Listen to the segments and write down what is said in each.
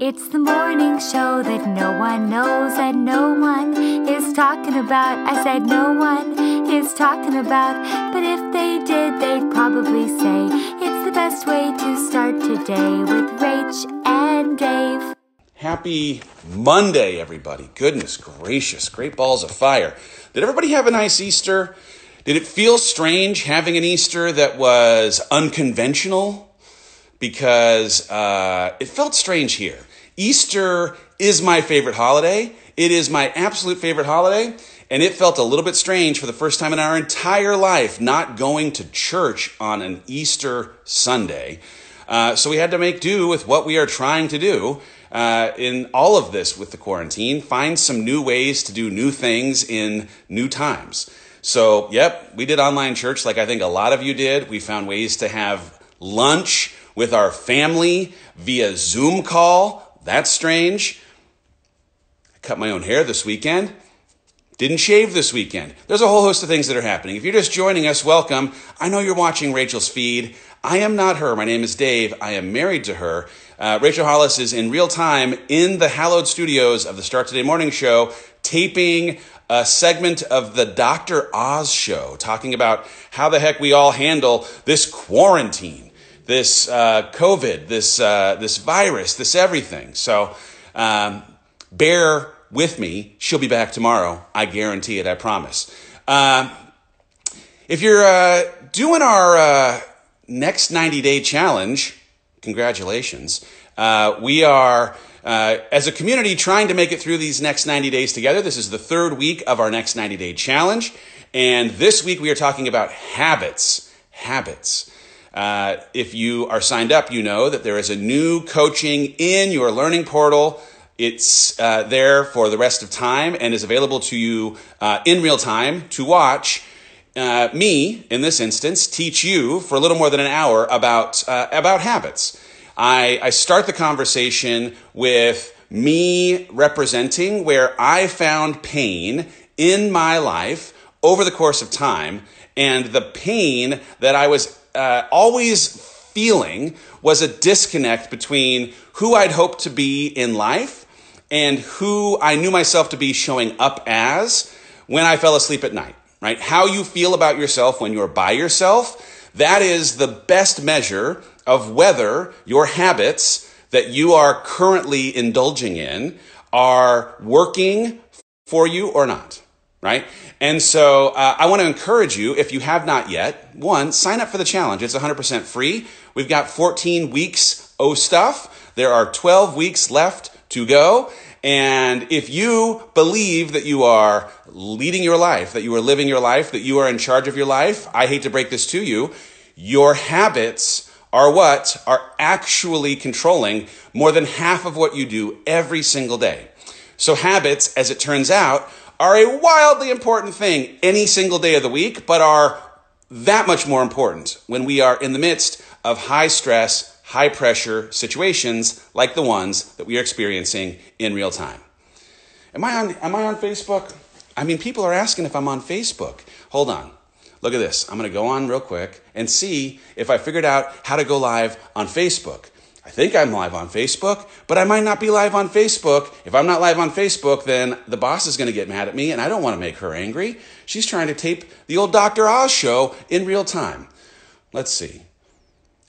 It's the morning show that no one knows and no one is talking about. I said no one is talking about, but if they did, they'd probably say it's the best way to start today with Rach and Dave. Happy Monday, everybody. Goodness gracious, great balls of fire. Did everybody have a nice Easter? Did it feel strange having an Easter that was unconventional? Because uh, it felt strange here. Easter is my favorite holiday. It is my absolute favorite holiday. And it felt a little bit strange for the first time in our entire life not going to church on an Easter Sunday. Uh, so we had to make do with what we are trying to do uh, in all of this with the quarantine, find some new ways to do new things in new times. So, yep, we did online church like I think a lot of you did. We found ways to have lunch with our family via Zoom call. That's strange. I cut my own hair this weekend. Didn't shave this weekend. There's a whole host of things that are happening. If you're just joining us, welcome. I know you're watching Rachel's feed. I am not her. My name is Dave. I am married to her. Uh, Rachel Hollis is in real time in the hallowed studios of the Start Today Morning Show, taping a segment of the Dr. Oz show, talking about how the heck we all handle this quarantine, this uh, COVID, this, uh, this virus, this everything. So um, bear with me. She'll be back tomorrow. I guarantee it. I promise. Uh, if you're uh, doing our uh, next 90 day challenge, congratulations. Uh, we are, uh, as a community, trying to make it through these next 90 days together. This is the third week of our next 90 day challenge. And this week we are talking about habits. Habits. Uh, if you are signed up, you know that there is a new coaching in your learning portal. It's uh, there for the rest of time and is available to you uh, in real time to watch uh, me, in this instance, teach you for a little more than an hour about, uh, about habits. I, I start the conversation with me representing where I found pain in my life over the course of time, and the pain that I was uh, always feeling was a disconnect between who I'd hoped to be in life and who I knew myself to be showing up as when I fell asleep at night right? How you feel about yourself when you're by yourself, that is the best measure of whether your habits that you are currently indulging in are working for you or not, right? And so uh, I want to encourage you, if you have not yet, one, sign up for the challenge. It's 100% free. We've got 14 weeks of stuff. There are 12 weeks left to go. And if you believe that you are leading your life, that you are living your life, that you are in charge of your life, I hate to break this to you, your habits are what are actually controlling more than half of what you do every single day. So habits, as it turns out, are a wildly important thing any single day of the week, but are that much more important when we are in the midst of high stress, high pressure situations like the ones that we are experiencing in real time. Am I on, am I on Facebook? I mean, people are asking if I'm on Facebook. Hold on. Look at this. I'm going to go on real quick and see if I figured out how to go live on Facebook. I think I'm live on Facebook, but I might not be live on Facebook. If I'm not live on Facebook, then the boss is going to get mad at me, and I don't want to make her angry. She's trying to tape the old Dr. Oz show in real time. Let's see.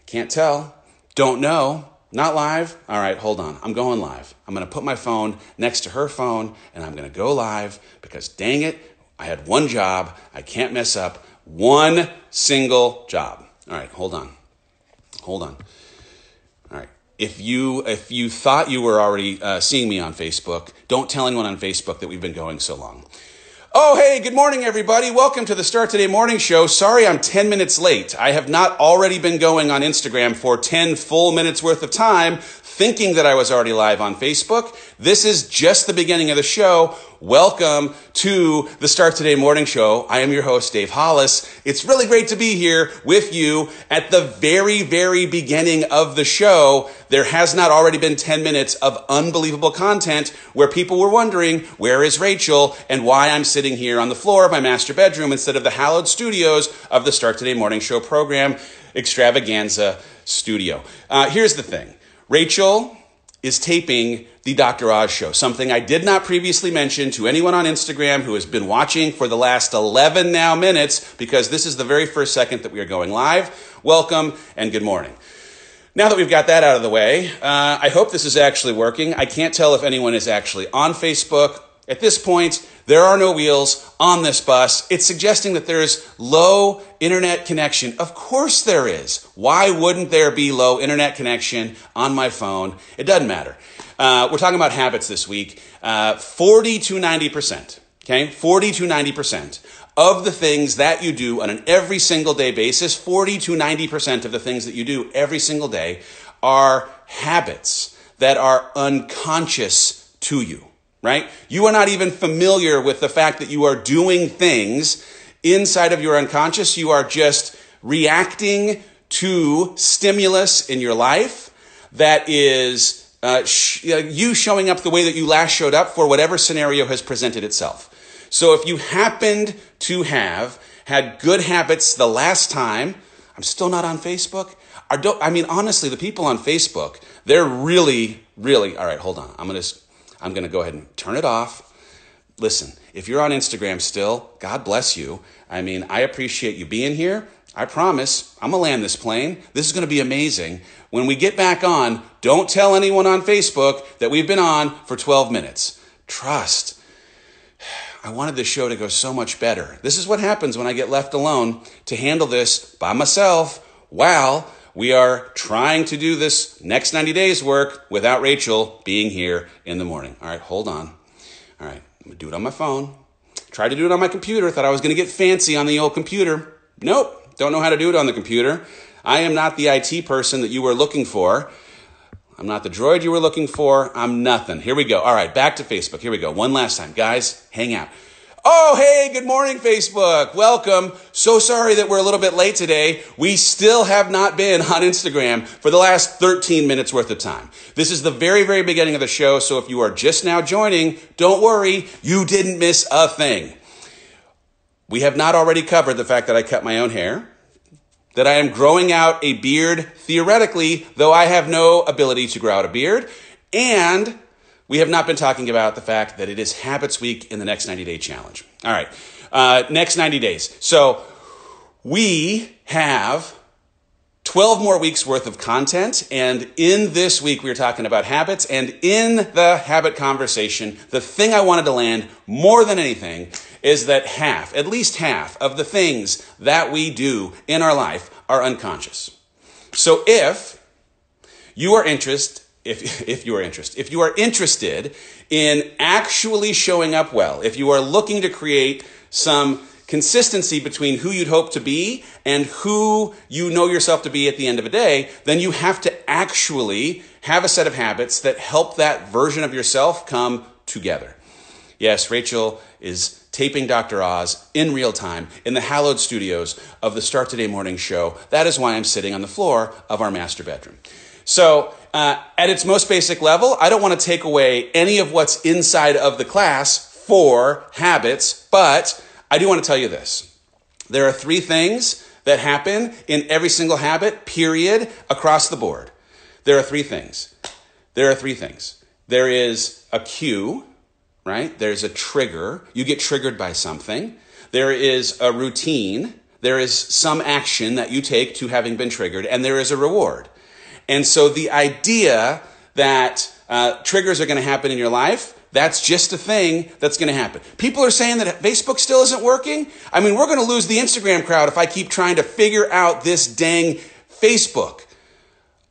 Can't tell. Don't know. Not live? All right, hold on. I'm going live. I'm going to put my phone next to her phone and I'm going to go live because dang it, I had one job. I can't mess up one single job. All right, hold on. Hold on. If you if you thought you were already uh, seeing me on Facebook, don't tell anyone on Facebook that we've been going so long. Oh, hey, good morning, everybody. Welcome to the Start Today Morning Show. Sorry I'm 10 minutes late. I have not already been going on Instagram for 10 full minutes worth of time thinking that I was already live on Facebook. This is just the beginning of the show. Welcome to the Start Today Morning Show. I am your host, Dave Hollis. It's really great to be here with you at the very, very beginning of the show. There has not already been 10 minutes of unbelievable content where people were wondering, where is Rachel and why I'm sitting here on the floor of my master bedroom instead of the hallowed studios of the Start Today Morning Show program extravaganza studio. Uh, here's the thing. Rachel is taping the Dr. Oz show, something I did not previously mention to anyone on Instagram who has been watching for the last 11 now minutes because this is the very first second that we are going live. Welcome and good morning. Now that we've got that out of the way, uh, I hope this is actually working. I can't tell if anyone is actually on Facebook. At this point, there are no wheels on this bus. It's suggesting that there is low internet connection. Of course there is. Why wouldn't there be low internet connection on my phone? It doesn't matter. Uh, we're talking about habits this week. Uh, 40 to 90%, okay? 40 to 90% of the things that you do on an every single day basis, 40 to 90% of the things that you do every single day are habits that are unconscious to you right? You are not even familiar with the fact that you are doing things inside of your unconscious. You are just reacting to stimulus in your life that is uh, sh- uh, you showing up the way that you last showed up for whatever scenario has presented itself. So if you happened to have had good habits the last time, I'm still not on Facebook. I don't. I mean, honestly, the people on Facebook, they're really, really, all right, hold on. I'm going to I'm going to go ahead and turn it off. Listen, if you're on Instagram still, God bless you. I mean, I appreciate you being here. I promise I'm going to land this plane. This is going to be amazing. When we get back on, don't tell anyone on Facebook that we've been on for 12 minutes. Trust. I wanted this show to go so much better. This is what happens when I get left alone to handle this by myself while we are trying to do this next 90 days work without Rachel being here in the morning. All right, hold on. All right, I'm gonna do it on my phone. Tried to do it on my computer, thought I was gonna get fancy on the old computer. Nope, don't know how to do it on the computer. I am not the IT person that you were looking for. I'm not the droid you were looking for. I'm nothing. Here we go. All right, back to Facebook. Here we go. One last time. Guys, hang out. Oh, hey, good morning, Facebook. Welcome. So sorry that we're a little bit late today. We still have not been on Instagram for the last 13 minutes worth of time. This is the very, very beginning of the show, so if you are just now joining, don't worry, you didn't miss a thing. We have not already covered the fact that I cut my own hair, that I am growing out a beard theoretically, though I have no ability to grow out a beard, and we have not been talking about the fact that it is Habits Week in the next 90 day challenge. All right, uh, next 90 days. So we have 12 more weeks worth of content. And in this week, we are talking about habits. And in the habit conversation, the thing I wanted to land more than anything is that half, at least half of the things that we do in our life are unconscious. So if you are interested if, if you are interested. If you are interested in actually showing up well, if you are looking to create some consistency between who you'd hope to be and who you know yourself to be at the end of a day, then you have to actually have a set of habits that help that version of yourself come together. Yes, Rachel is taping Dr. Oz in real time in the hallowed studios of the Start Today morning show. That is why I'm sitting on the floor of our master bedroom. So, uh, at its most basic level, I don't want to take away any of what's inside of the class for habits, but I do want to tell you this. There are three things that happen in every single habit, period, across the board. There are three things. There are three things. There is a cue, right? There's a trigger. You get triggered by something. There is a routine. There is some action that you take to having been triggered, and there is a reward. And so the idea that uh, triggers are going to happen in your life, that's just a thing that's going to happen. People are saying that Facebook still isn't working. I mean, we're going to lose the Instagram crowd if I keep trying to figure out this dang Facebook.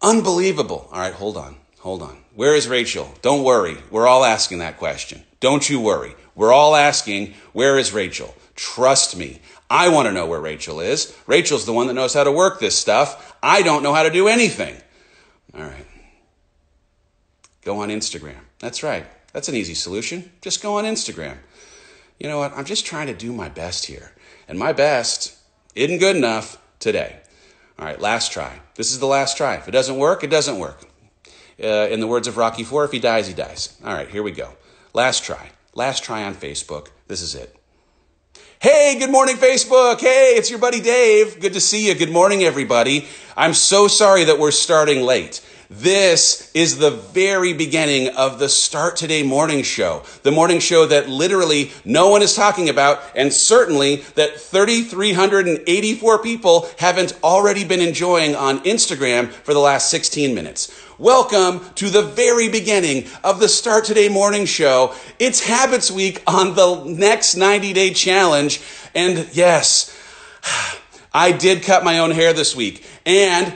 Unbelievable. All right, hold on. Hold on. Where is Rachel? Don't worry. We're all asking that question. Don't you worry. We're all asking, where is Rachel? Trust me. I want to know where Rachel is. Rachel's the one that knows how to work this stuff. I don't know how to do anything. All right. Go on Instagram. That's right. That's an easy solution. Just go on Instagram. You know what? I'm just trying to do my best here. And my best isn't good enough today. All right, last try. This is the last try. If it doesn't work, it doesn't work. Uh, in the words of Rocky Four, if he dies, he dies. All right, here we go. Last try. Last try on Facebook. This is it. Hey, good morning, Facebook. Hey, it's your buddy Dave. Good to see you. Good morning, everybody. I'm so sorry that we're starting late. This is the very beginning of the Start Today morning show. The morning show that literally no one is talking about, and certainly that 3,384 people haven't already been enjoying on Instagram for the last 16 minutes. Welcome to the very beginning of the Start Today morning show. It's Habits Week on the next 90 day challenge. And yes, I did cut my own hair this week. And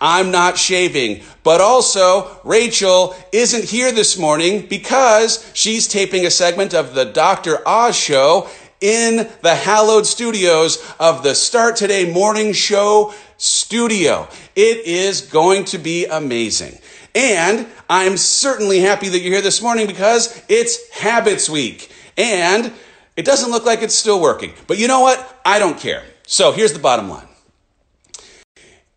I'm not shaving. But also, Rachel isn't here this morning because she's taping a segment of the Dr. Oz show in the hallowed studios of the Start Today Morning Show studio. It is going to be amazing. And I'm certainly happy that you're here this morning because it's Habits Week. And it doesn't look like it's still working. But you know what? I don't care. So here's the bottom line.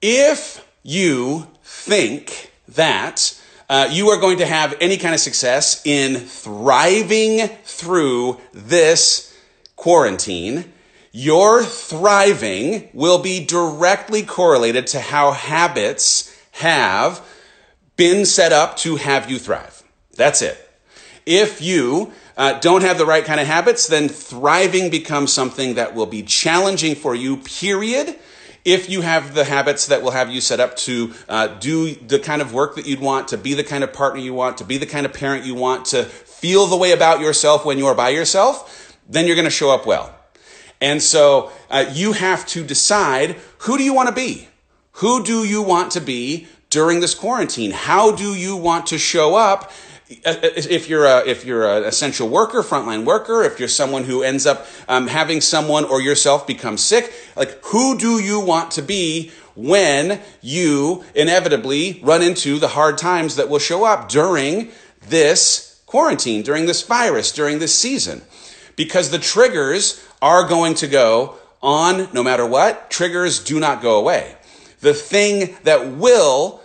If you think that uh, you are going to have any kind of success in thriving through this quarantine, your thriving will be directly correlated to how habits have been set up to have you thrive. That's it. If you uh, don't have the right kind of habits, then thriving becomes something that will be challenging for you, period if you have the habits that will have you set up to uh, do the kind of work that you'd want, to be the kind of partner you want, to be the kind of parent you want, to feel the way about yourself when you're by yourself, then you're going to show up well. And so uh, you have to decide who do you want to be? Who do you want to be during this quarantine? How do you want to show up? Uh, if you're a, if you're an essential worker, frontline worker, if you're someone who ends up um, having someone or yourself become sick, like who do you want to be when you inevitably run into the hard times that will show up during this quarantine, during this virus, during this season? Because the triggers are going to go on no matter what. Triggers do not go away. The thing that will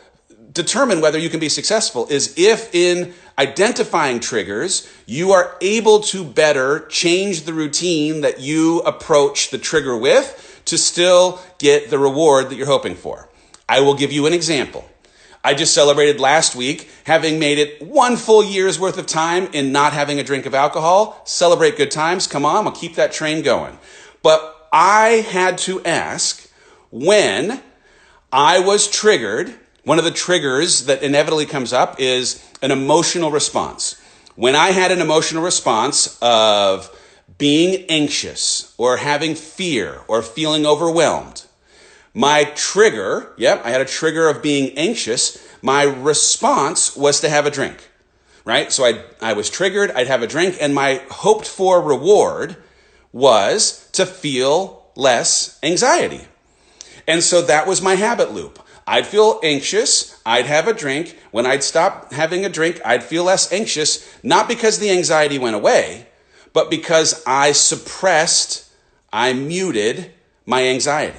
determine whether you can be successful is if in identifying triggers, you are able to better change the routine that you approach the trigger with to still get the reward that you're hoping for. I will give you an example. I just celebrated last week having made it one full year's worth of time in not having a drink of alcohol. Celebrate good times. Come on, I'll keep that train going. But I had to ask when I was triggered one of the triggers that inevitably comes up is an emotional response. When I had an emotional response of being anxious or having fear or feeling overwhelmed, my trigger, yep, I had a trigger of being anxious. My response was to have a drink, right? So I, I was triggered, I'd have a drink, and my hoped for reward was to feel less anxiety. And so that was my habit loop. I'd feel anxious. I'd have a drink. When I'd stop having a drink, I'd feel less anxious, not because the anxiety went away, but because I suppressed, I muted my anxiety.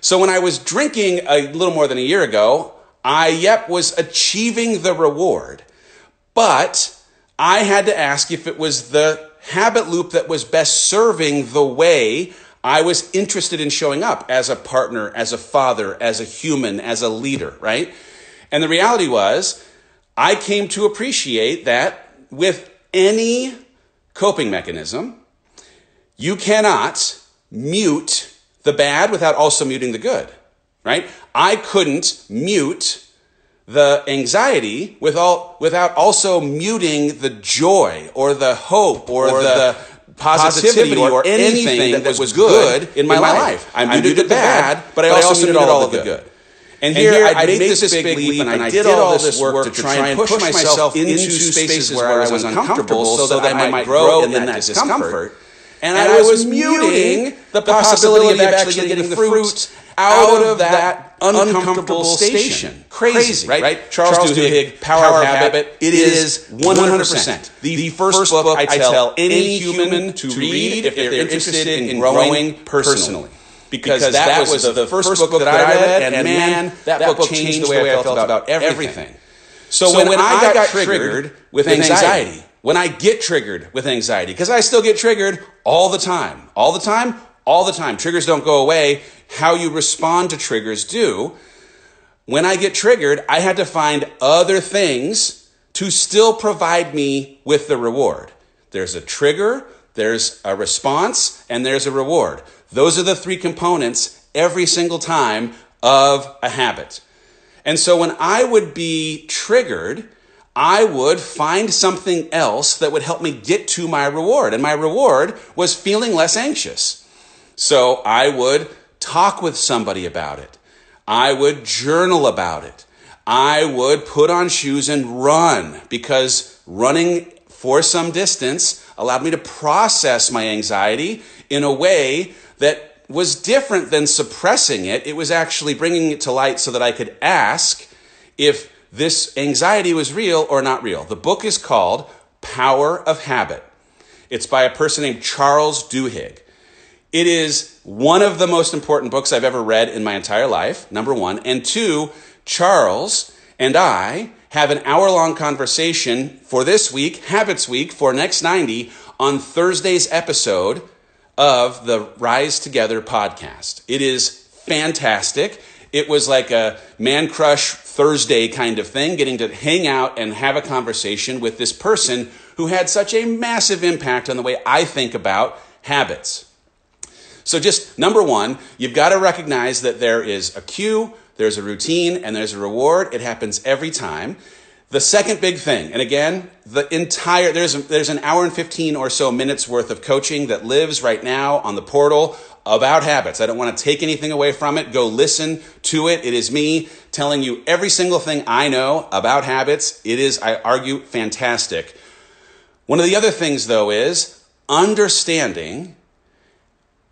So when I was drinking a little more than a year ago, I, yep, was achieving the reward, but I had to ask if it was the habit loop that was best serving the way I was interested in showing up as a partner, as a father, as a human, as a leader, right? And the reality was, I came to appreciate that with any coping mechanism, you cannot mute the bad without also muting the good, right? I couldn't mute the anxiety without, without also muting the joy or the hope or, or the, the positivity, or, anything, that, was good in my, life. I muted, the bad, but I also muted all of the good. And, and here, here I made this big leap, and I did all this work to try and push myself into spaces where I was uncomfortable so that I might grow in that discomfort. And I was muting the possibility of actually getting the fruit out of that uncomfortable station. Crazy, right? right? Charles, Charles Duhigg, Power, Power of Habit. It is 100%. The, the first book I tell any human to read if they're interested in growing personally. Because, because that, was the first book that I read, and man, that, that book changed the way I felt about everything. So, so when, when I got triggered with anxiety, when I get triggered with anxiety, because I still get triggered all the time, all the time, all the time. Triggers don't go away. How you respond to triggers do. when I get triggered, I had to find other things to still provide me with the reward. There's a trigger, there's a response, and there's a reward. Those are the three components every single time of a habit. And so when I would be triggered, I would find something else that would help me get to my reward. And my reward was feeling less anxious. So I would talk with somebody about it. I would journal about it. I would put on shoes and run because running for some distance allowed me to process my anxiety in a way that was different than suppressing it. It was actually bringing it to light so that I could ask if this anxiety was real or not real. The book is called Power of Habit. It's by a person named Charles Duhigg. It is one of the most important books I've ever read in my entire life, number one. And two, Charles and I have an hour long conversation for this week, Habits Week, for Next 90 on Thursday's episode of the Rise Together podcast. It is fantastic. It was like a man crush Thursday kind of thing, getting to hang out and have a conversation with this person who had such a massive impact on the way I think about habits. So, just number one, you've got to recognize that there is a cue, there's a routine, and there's a reward. It happens every time. The second big thing, and again, the entire, there's, there's an hour and 15 or so minutes worth of coaching that lives right now on the portal about habits. I don't want to take anything away from it. Go listen to it. It is me telling you every single thing I know about habits. It is, I argue, fantastic. One of the other things, though, is understanding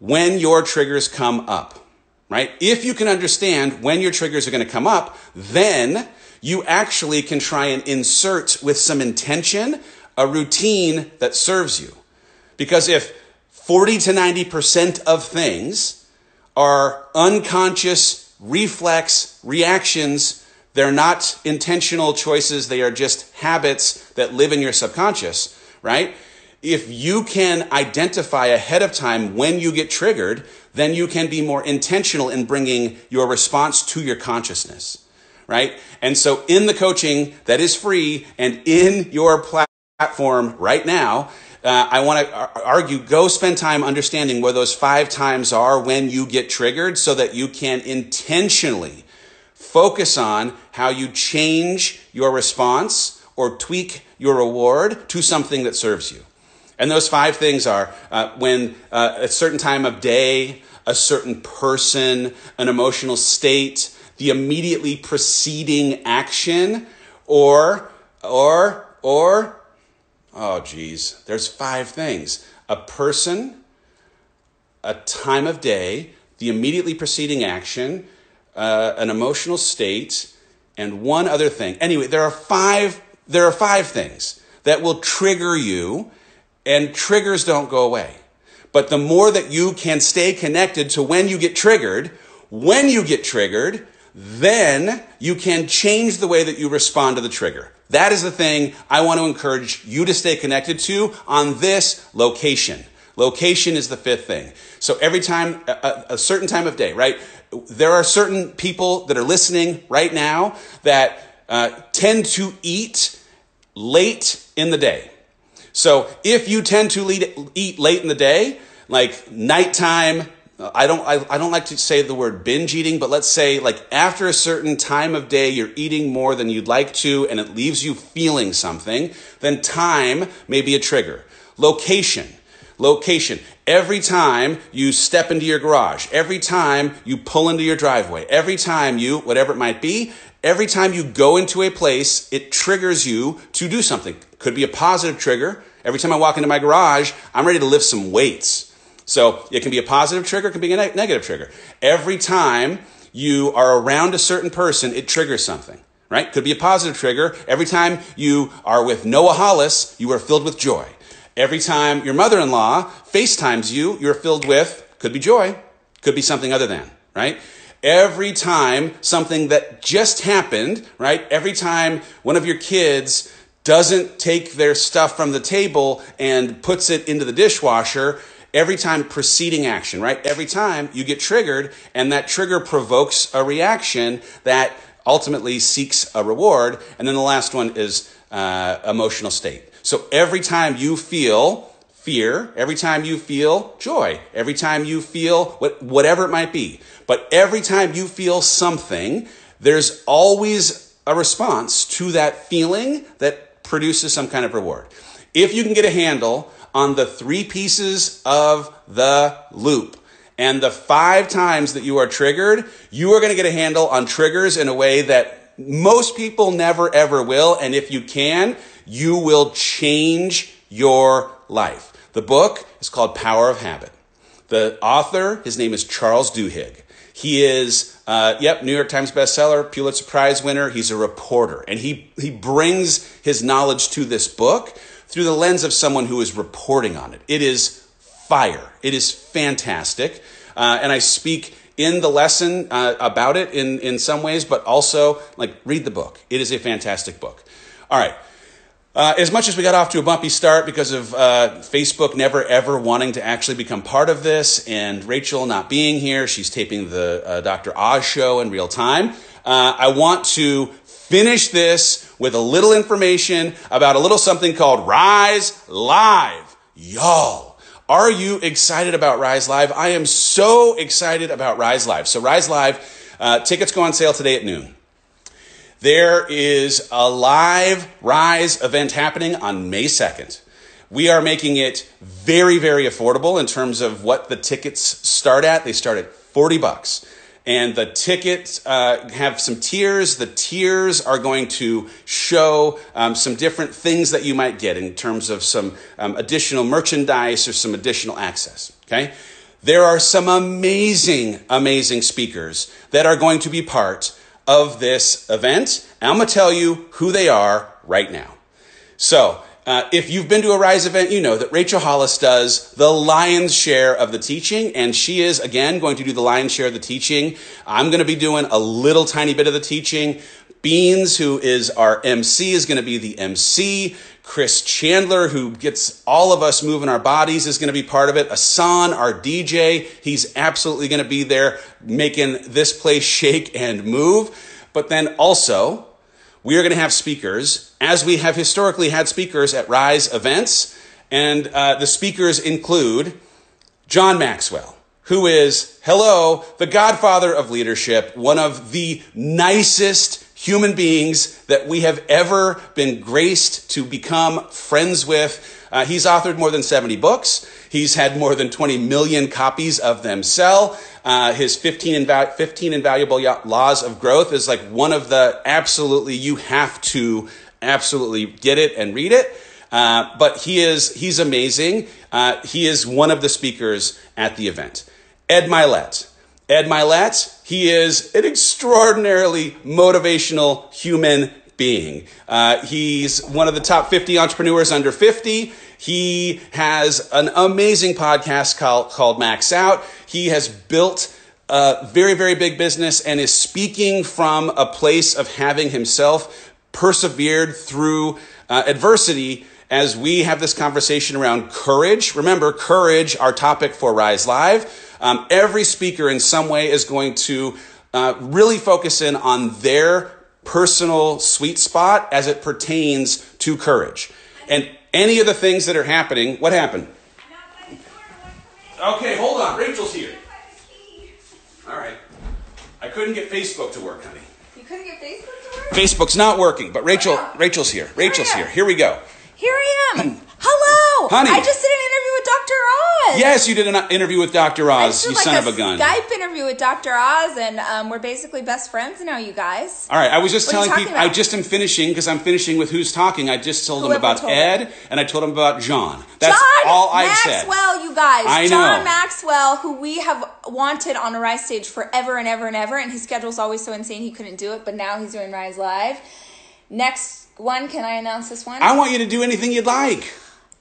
when your triggers come up, right? If you can understand when your triggers are going to come up, then you actually can try and insert with some intention a routine that serves you. Because if 40 to 90% of things are unconscious reflex reactions, they're not intentional choices, they are just habits that live in your subconscious, right? If you can identify ahead of time when you get triggered, then you can be more intentional in bringing your response to your consciousness right? And so in the coaching that is free and in your platform right now, uh, I want to argue go spend time understanding where those five times are when you get triggered so that you can intentionally focus on how you change your response or tweak your reward to something that serves you. And those five things are uh, when uh, a certain time of day, a certain person, an emotional state, the immediately preceding action, or, or, or, oh geez, there's five things. A person, a time of day, the immediately preceding action, uh, an emotional state, and one other thing. Anyway, there are five, there are five things that will trigger you, and triggers don't go away. But the more that you can stay connected to when you get triggered, when you get triggered, then you can change the way that you respond to the trigger. That is the thing I want to encourage you to stay connected to on this location. Location is the fifth thing. So every time, a, a, certain time of day, right? There are certain people that are listening right now that uh, tend to eat late in the day. So if you tend to eat late in the day, like nighttime, uh, I don't, I, I don't like to say the word binge eating, but let's say like after a certain time of day, you're eating more than you'd like to and it leaves you feeling something, then time may be a trigger. Location. Location. Every time you step into your garage, every time you pull into your driveway, every time you, whatever it might be, every time you go into a place, it triggers you to do something. Could be a positive trigger. Every time I walk into my garage, I'm ready to lift some weights. So it can be a positive trigger, it can be a ne- negative trigger. Every time you are around a certain person, it triggers something, right? Could be a positive trigger. Every time you are with Noah Hollis, you are filled with joy. Every time your mother in law FaceTimes you, you're filled with, could be joy, could be something other than, right? Every time something that just happened, right? Every time one of your kids doesn't take their stuff from the table and puts it into the dishwasher, every time preceding action, right? Every time you get triggered and that trigger provokes a reaction that ultimately seeks a reward. And then the last one is uh, emotional state. So every time you feel fear, every time you feel joy, every time you feel what, whatever it might be, but every time you feel something, there's always a response to that feeling that produces some kind of reward. If you can get a handle on the three pieces of the loop, and the five times that you are triggered, you are going to get a handle on triggers in a way that most people never ever will. And if you can, you will change your life. The book is called Power of Habit. The author, his name is Charles Duhigg. He is, uh, yep, New York Times bestseller, Pulitzer Prize winner. He's a reporter, and he he brings his knowledge to this book through the lens of someone who is reporting on it. It is fire. It is fantastic. Uh, and I speak in the lesson uh, about it in, in some ways, but also, like, read the book. It is a fantastic book. All right. Uh, as much as we got off to a bumpy start because of uh, Facebook never ever wanting to actually become part of this and Rachel not being here, she's taping the uh, Dr. Oz show in real time. Uh, I want to finish this with a little information about a little something called Rise Live. Y'all, are you excited about Rise Live? I am so excited about Rise Live. So, Rise Live, uh, tickets go on sale today at noon. There is a live Rise event happening on May 2nd. We are making it very, very affordable in terms of what the tickets start at. They start at 40 bucks. And the tickets uh, have some tiers. The tiers are going to show um, some different things that you might get in terms of some um, additional merchandise or some additional access. Okay? There are some amazing, amazing speakers that are going to be part of this event. And I'm going to tell you who they are right now. So, uh, if you've been to a Rise event, you know that Rachel Hollis does the lion's share of the teaching, and she is, again, going to do the lion's share of the teaching. I'm going to be doing a little tiny bit of the teaching. Beans, who is our MC, is going to be the MC. Chris Chandler, who gets all of us moving our bodies, is going to be part of it. Asan, our DJ, he's absolutely going to be there making this place shake and move. But then also, we are going to have speakers, as we have historically had speakers at Rise events. And uh, the speakers include John Maxwell, who is, hello, the godfather of leadership, one of the nicest human beings that we have ever been graced to become friends with. Uh, he's authored more than 70 books. He's had more than 20 million copies of them sell. Uh, his 15, inva- 15 invaluable laws of growth is like one of the absolutely, you have to absolutely get it and read it. Uh, but he is, he's amazing. Uh, he is one of the speakers at the event. Ed Mylett. Ed Mylett, he is an extraordinarily motivational human being. Uh, he's one of the top 50 entrepreneurs under 50. He has an amazing podcast called, called Max Out. He has built a very, very big business and is speaking from a place of having himself persevered through uh, adversity as we have this conversation around courage. Remember, courage, our topic for Rise Live. Um, every speaker in some way is going to uh, really focus in on their personal sweet spot as it pertains to courage. And any of the things that are happening, what happened? Okay, hold on. Rachel's here. All right. I couldn't get Facebook to work, honey. You couldn't get Facebook to work? Facebook's not working, but Rachel, Rachel's here. Rachel's here. Here we go. Here I am. Hello, Honey. I just did an interview with Dr. Oz. Yes, you did an interview with Dr. I Oz, you like son a of a gun. Skype interview with Dr. Oz, and um, we're basically best friends now, you guys. All right, I was just What telling people, I just am finishing because I'm finishing with who's talking. I just told them about told Ed and I told them about John. That's John all I've said. Maxwell, you guys. I John know. Maxwell, who we have wanted on a Rise stage forever and ever and ever, and his schedule's always so insane he couldn't do it, but now he's doing Rise Live. Next one, can I announce this one? I want you to do anything you'd like.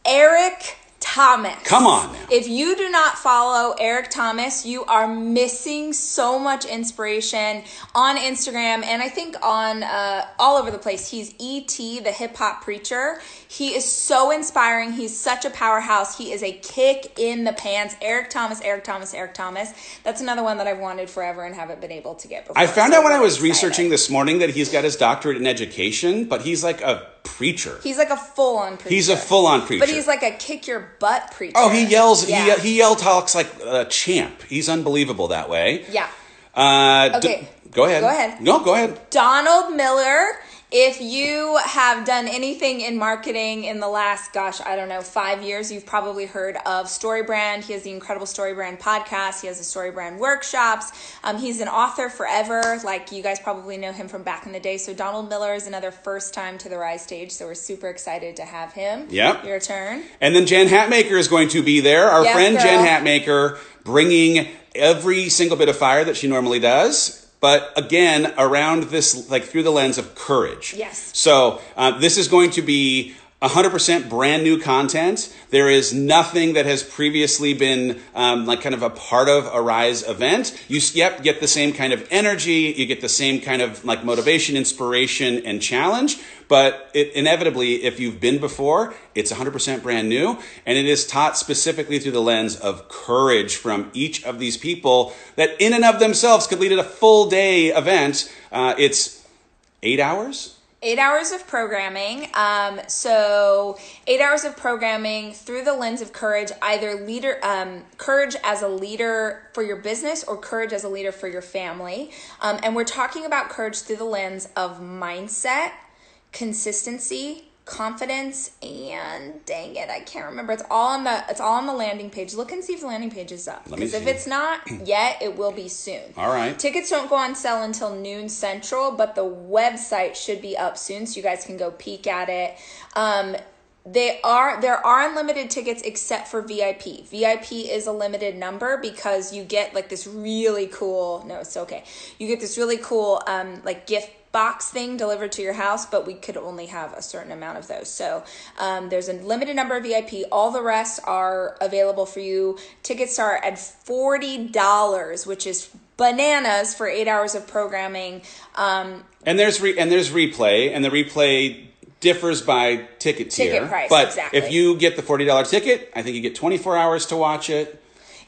Eric Thomas. Come on now. If you do not follow Eric Thomas, you are missing so much inspiration on Instagram and I think on uh, all over the place. He's ET, the hip hop preacher. He is so inspiring. He's such a powerhouse. He is a kick in the pants. Eric Thomas, Eric Thomas, Eric Thomas. That's another one that I've wanted forever and haven't been able to get before. I found So out when I was excited. researching this morning that he's got his doctorate in education, but he's like a preacher. He's like a full on preacher. He's a full-on preacher. But he's like a kick your butt preacher. Oh, he yells. Yeah. He he yell talks like a champ. He's unbelievable that way. yeah. Uh, d- Okay. go ahead. Go ahead. No, go ahead. Donald Miller. If you have done anything in marketing in the last, gosh, I don't know, five years, you've probably heard of StoryBrand. He has the incredible StoryBrand podcast. He has the StoryBrand workshops. Um, he's an author forever. Like you guys probably know him from back in the day. So Donald Miller is another first time to the Rise stage. So we're super excited to have him. Yep. Your turn. And then Jen Hatmaker is going to be there. Our Yes, friend girl. Jen Hatmaker bringing every single bit of fire that she normally does. But again, around this, like through the lens of courage. Yes. So uh, this is going to be 100% brand new content. There is nothing that has previously been um, like kind of a part of a Rise event. You yep, get the same kind of energy, you get the same kind of like motivation, inspiration, and challenge. But it, inevitably, if you've been before, it's 100% brand new. And it is taught specifically through the lens of courage from each of these people that, in and of themselves, could lead to a full day event. Uh, it's eight hours. Eight hours of programming. Um, so eight hours of programming through the lens of courage, either leader, um, courage as a leader for your business or courage as a leader for your family. Um, and we're talking about courage through the lens of mindset, consistency, confidence, and dang it, I can't remember. It's all on the it's all on the landing page. Look and see if the landing page is up. me Because if it's not yet, it will be soon. All right. Tickets don't go on sale until noon central, but the website should be up soon, so you guys can go peek at it. Um, they are there are unlimited tickets except for VIP. VIP is a limited number because you get like this really cool. No, it's okay. You get this really cool um, like gift box thing delivered to your house, but we could only have a certain amount of those. So um, there's a limited number of VIP. All the rest are available for you. Tickets start at forty dollars, which is bananas for eight hours of programming. Um, And there's re- and there's replay, and the replay differs by ticket tier. Ticket price, but exactly. if you get the forty dollar ticket, I think you get twenty four hours to watch it.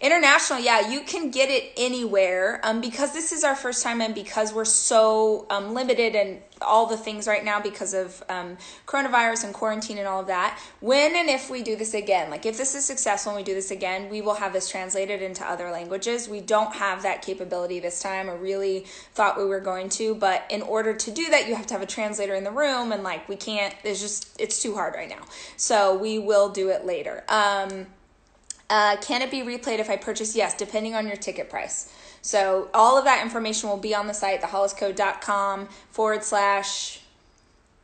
International, yeah, you can get it anywhere. Um, because this is our first time and because we're so um, limited and all the things right now because of um, coronavirus and quarantine and all of that. When and if we do this again, like if this is successful and we do this again, we will have this translated into other languages. We don't have that capability this time. I really thought we were going to, but in order to do that, you have to have a translator in the room, and like we can't. It's just it's too hard right now. So we will do it later. Um, uh, can it be replayed if I purchase? Yes, depending on your ticket price. So all of that information will be on the site, theholliscode.com forward slash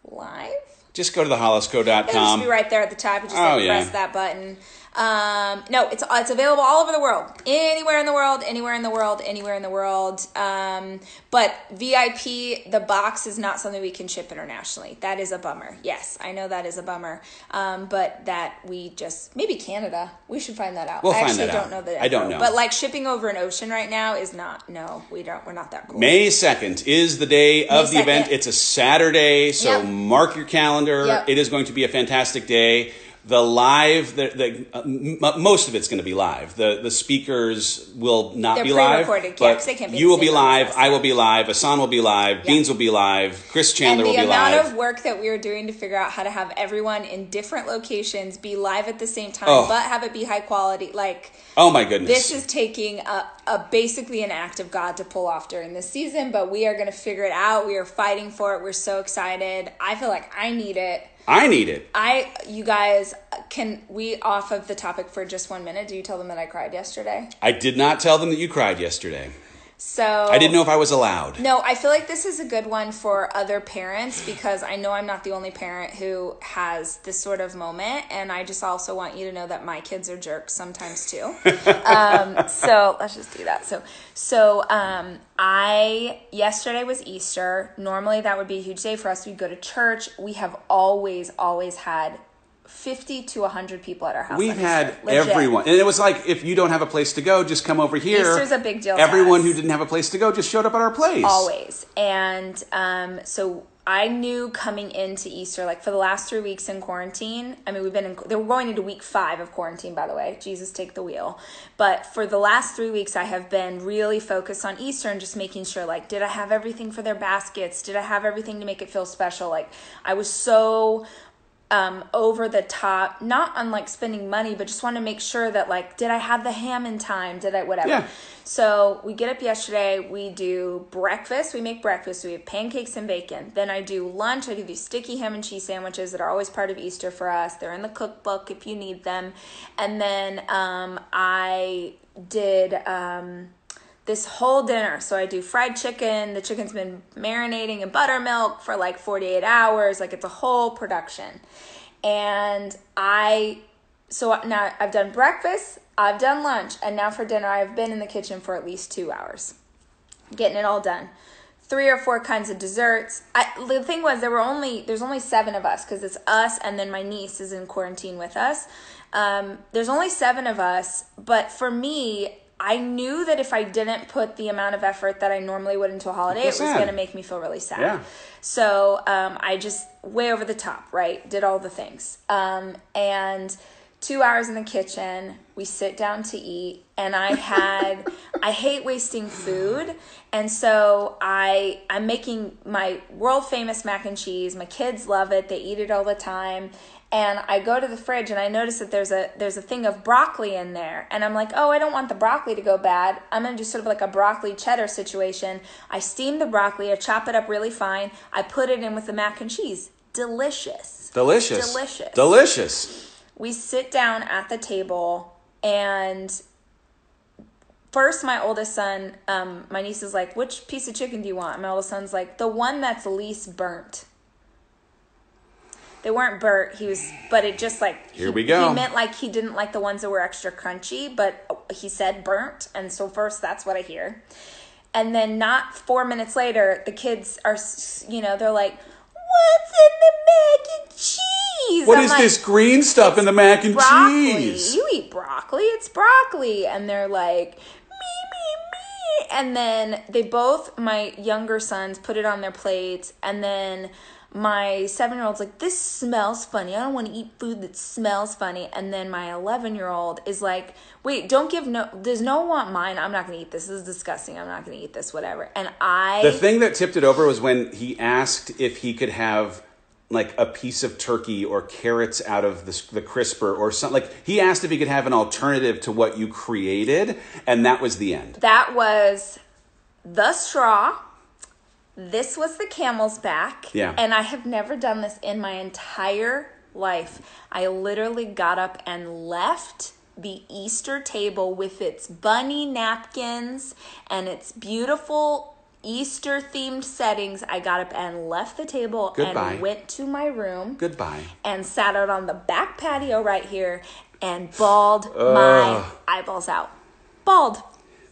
live. Just go to It'll just thehollisco.com. be right there at the top. You just Oh, like yeah. press that button. Um, no, it's it's available all over the world, anywhere in the world, anywhere in the world, anywhere in the world. Um, but VIP, the box is not something we can ship internationally. That is a bummer. Yes, I know that is a bummer. Um, but that we just maybe Canada. We should find that out. We'll I actually that don't out. know the I don't know. But like shipping over an ocean right now is not. No, we don't. We're not that cool. May 2nd is the day of May the event. It's a Saturday, so Yep. mark your calendar. Yep. It is going to be a fantastic day. The live, the, the uh, m- most of it's going to be live. The the speakers will not They're be live, pre-recorded, yeah, they can't be you will be live. I will be live. Asan will be live. Beans will be live. Chris Chandler and the will be amount live. of work that we are doing to figure out how to have everyone in different locations be live at the same time, Oh. but have it be high quality, like oh my goodness! this is taking a, a basically an act of God to pull off during this season, but we are going to figure it out. We are fighting for it. We're so excited. I feel like I need it. I need it. I, you guys, can we off of the topic for just one minute? Do you tell them that I cried yesterday? I did not tell them that you cried yesterday. So I didn't know if I was allowed. No, I feel like this is a good one for other parents because I know I'm not the only parent who has this sort of moment, and I just also want you to know that my kids are jerks sometimes too. um, so let's just do that. So, so um, I yesterday was Easter. Normally that would be a huge day for us. We go to church. We have always, always had 50 to 100 people at our house. We've had Legit. everyone, and it was like if you don't have a place to go, just come over here. Easter's a big deal Everyone who didn't have a place to go just showed up at our place. always and um, so i knew coming into easter like for the last three weeks in quarantine i mean we've been in they were going into week five of quarantine by the way jesus take the wheel but for the last three weeks i have been really focused on easter and just making sure like did i have everything for their baskets did i have everything to make it feel special like i was so um, over the top, not on like spending money, but just want to make sure that like, did I have the ham in time? Did I whatever? Yeah. So we get up yesterday. We do breakfast. We make breakfast. We have pancakes and bacon. Then I do lunch. I do these sticky ham and cheese sandwiches that are always part of Easter for us. They're in the cookbook if you need them. And then um, I did. Um, this whole dinner. So I do fried chicken. The chicken's been marinating in buttermilk for like 48 hours. Like it's a whole production. And I, so now I've done breakfast, I've done lunch, and now for dinner, I've been in the kitchen for at least two hours getting it all done. Three or four kinds of desserts. I, the thing was, there were only there's only seven of us because it's us and then my niece is in quarantine with us. Um, there's only seven of us, but for me, I knew that if I didn't put the amount of effort that I normally would into a holiday, it was going to make me feel really sad. Yeah. So um, I just way over the top, right? Did all the things. Um, and two hours in the kitchen, we sit down to eat, and I had I hate wasting food, and so I I'm making my world famous mac and cheese. My kids love it; they eat it all the time. And I go to the fridge and I notice that there's a there's a thing of broccoli in there, and I'm like, oh, I don't want the broccoli to go bad. I'm gonna do sort of like a broccoli cheddar situation. I steam the broccoli, I chop it up really fine, I put it in with the mac and cheese. Delicious. Delicious. Delicious. Delicious. We sit down at the table and first my oldest son, um, my niece is like, which piece of chicken do you want? My oldest son's like, the one that's least burnt. They weren't burnt. He was, but it just like Here he, we go. He meant like he didn't like the ones that were extra crunchy, but he said burnt, and so first that's what I hear. And then not four minutes later, the kids are, you know, they're like, "What's in the mac and cheese?" What I'm is like, this green stuff in the mac and broccoli. cheese? You eat broccoli, it's broccoli. And they're like, me, me, me. And then they both, my younger sons, put it on their plates. And then my seven year old's like, this smells funny. I don't want to eat food that smells funny. And then my 11 year old is like, wait, don't give no, does no one want mine? I'm not going to eat this. This is disgusting. I'm not going to eat this, whatever. And I. The thing that tipped it over was when he asked if he could have like a piece of turkey or carrots out of the, the crisper or something. Like he asked if he could have an alternative to what you created, and that was the end. That was the straw. This was the camel's back. Yeah. And I have never done this in my entire life. I literally got up and left the Easter table with its bunny napkins and its beautiful Easter themed settings. I got up and left the table Goodbye. and went to my room Goodbye. and sat out on the back patio right here and bawled my eyeballs out. Bald.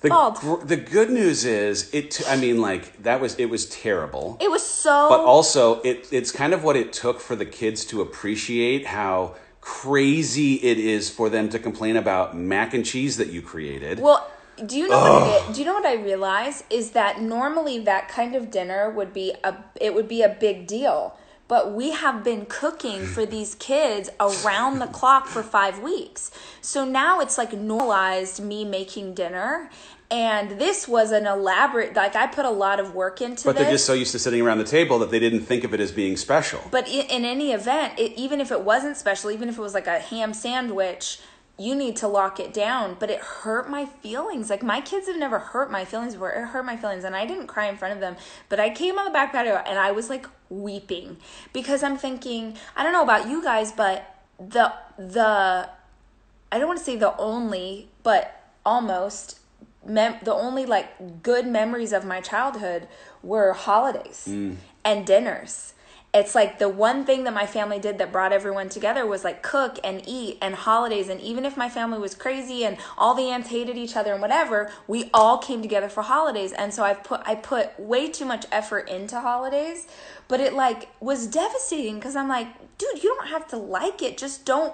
The, Bald. gr- the good news is it. T- I mean, like that was it was terrible. It was so. but also it it's kind of what it took for the kids to appreciate how crazy it is for them to complain about mac and cheese that you created. well, do you know what it? Do you know what I realize is that normally that kind of dinner would be a it would be a big deal. But we have been cooking for these kids around the clock for five weeks. So now it's like normalized me making dinner. And this was an elaborate, like I put a lot of work into it. but they're just so used to sitting around the table that they didn't think of it as being special. But in, in any event, it, even if it wasn't special, even if it was like a ham sandwich, you need to lock it down. But it hurt my feelings. Like my kids have never hurt my feelings before. It hurt my feelings, and I didn't cry in front of them. But I came on the back patio and I was like weeping because I'm thinking, I don't know about you guys, but the the I don't want to say the only, but almost mem- the only like good memories of my childhood were holidays mm. and dinners. It's like the one thing that my family did that brought everyone together was like cook and eat and holidays. And even if my family was crazy and all the aunts hated each other and whatever we all came together for holidays. And so i put i put way too much effort into holidays. But it like was devastating because i'm like dude you don't have to like it. Just don't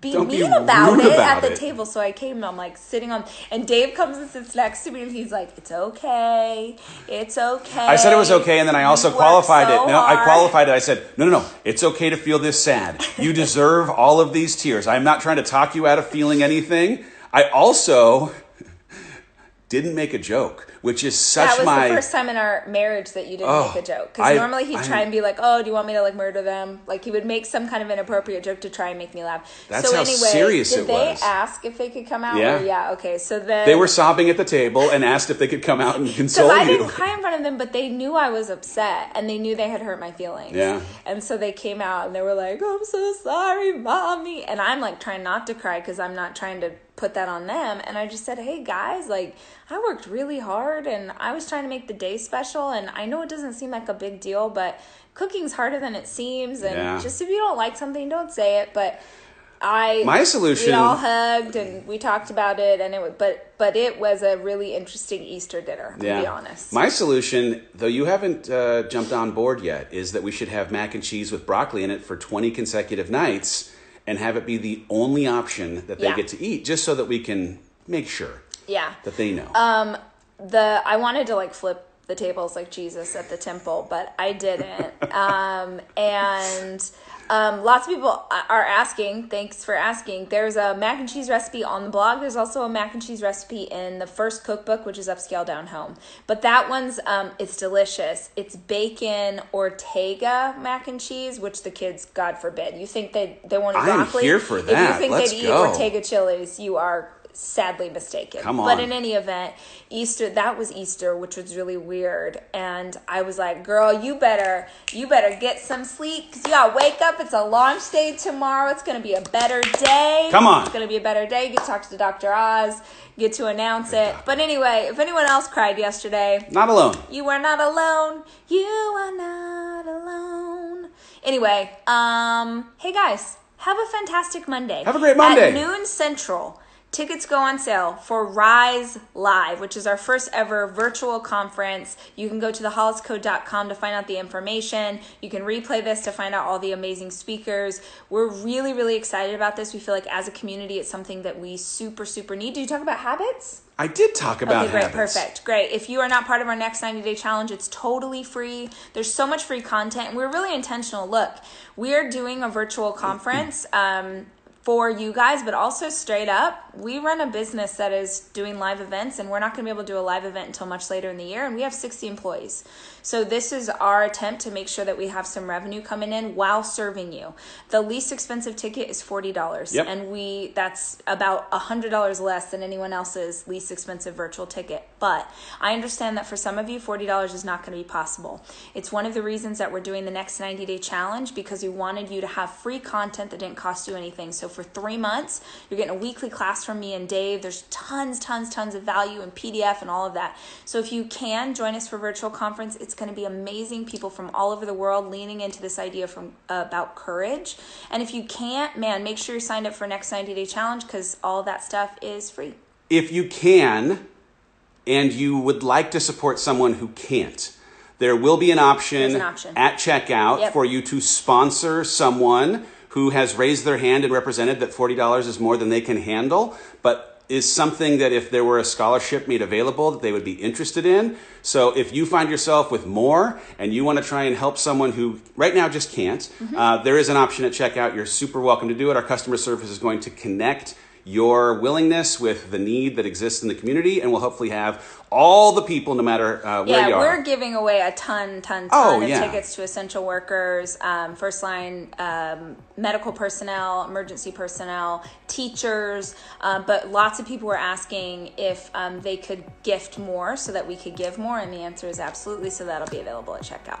be Don't be mean about rude it about at the it. table. So I came, I'm like sitting on, and Dave comes and sits next to me, and he's like, "It's okay, it's okay." I said it was okay, and then I also You qualified so it. No, I qualified it. I said, no, no, no. It's okay to feel this sad. You deserve all of these tears. I'm not trying to talk you out of feeling anything. I also didn't make a joke, which is such That was my. the first time in our marriage that you didn't Oh, make a joke. Because normally he'd try and be like, "Oh, do you want me to like murder them?" Like he would make some kind of inappropriate joke to try and make me laugh. That's so how anyway, serious did it they was. ask if they could come out? Yeah. Or, yeah. Okay. So then They were sobbing at the table and asked if they could come out and console I you. didn't cry in front of them, but they knew I was upset and they knew they had hurt my feelings. Yeah. And so they came out and they were like, I'm so sorry, mommy. And I'm like trying not to cry because I'm not trying to put that on them. And I just said, hey guys, like, I worked really hard and I was trying to make the day special. And I know it doesn't seem like a big deal, but cooking's harder than it seems. And Yeah. just if you don't like something, don't say it. But I My solution- we all hugged and we talked about it and it was but but it was a really interesting Easter dinner to be honest. My solution, though you haven't uh, jumped on board yet, is that we should have mac and cheese with broccoli in it for 20 consecutive nights and have it be the only option that they Yeah. get to eat, just so that we can make sure yeah. that they know. Um the I wanted to like flip the tables like Jesus at the temple, but I didn't. um and um, lots of people are asking. Thanks for asking. There's a mac and cheese recipe on the blog. There's also a mac and cheese recipe in the first cookbook, which is Upscale Down Home. But that one's um, it's delicious. It's bacon Ortega mac and cheese, which the kids, God forbid, you think they they want am broccoli. here for If that. you think Let's they'd go. eat Ortega chilies, you are sadly mistaken. Come But in any event, Easter that was Easter, which was really weird. And I was like, girl, you better you better get some sleep because you gotta wake up. It's a launch day tomorrow. It's gonna be a better day. Come on. It's gonna be a better day. Get to talk to Dr. Oz, get to announce it. But anyway, if anyone else cried yesterday, Not alone. you are not alone. You are not alone. Anyway, um, hey guys, have a fantastic Monday. Have a great Monday. At noon central, tickets go on sale for Rise Live, which is our first ever virtual conference. You can go to thehollisco.com to find out the information. You can replay this to find out all the amazing speakers. We're really, really excited about this. We feel like as a community, it's something that we super, super need. Do you talk about habits? I did talk about Okay, great, habits. perfect, great. If you are not part of our next 90 day challenge, it's totally free. There's so much free content, and we're really intentional. Look, we are doing a virtual conference um, for you guys, but also straight up, we run a business that is doing live events, and we're not going to be able to do a live event until much later in the year, and we have 60 employees. So this is our attempt to make sure that we have some revenue coming in while serving you. The least expensive ticket is forty dollars, Yep. and we that's about hundred dollars less than anyone else's least expensive virtual ticket. But I understand that for some of you, forty dollars is not going to be possible. It's one of the reasons that we're doing the next ninety day challenge because we wanted you to have free content that didn't cost you anything. So for three months, you're getting a weekly class from me and Dave. There's tons, tons, tons of value in PDF and all of that. So if you can join us for virtual conference, it's going to be amazing. People from all over the world leaning into this idea from uh, about courage. And if you can't, man, make sure you're signed up for next 90 day challenge because all that stuff is free. If you can, and you would like to support someone who can't, there will be an option, an option. at checkout Yep. for you to sponsor someone who has raised their hand and represented that $40 is more than they can handle, but is something that if there were a scholarship made available that they would be interested in. So if you find yourself with more and you want to try and help someone who right now just can't, Mm-hmm. uh, there is an option at checkout. You're super welcome to do it. Our customer service is going to connect your willingness with the need that exists in the community, and we'll hopefully have all the people, no matter uh, where Yeah, you are. Yeah, we're giving away a ton, ton, ton Oh, of yeah. tickets to essential workers, um, first line um, medical personnel, emergency personnel, teachers. Um, but lots of people were asking if um, they could gift more so that we could give more, and the answer is absolutely. So that'll be available at checkout.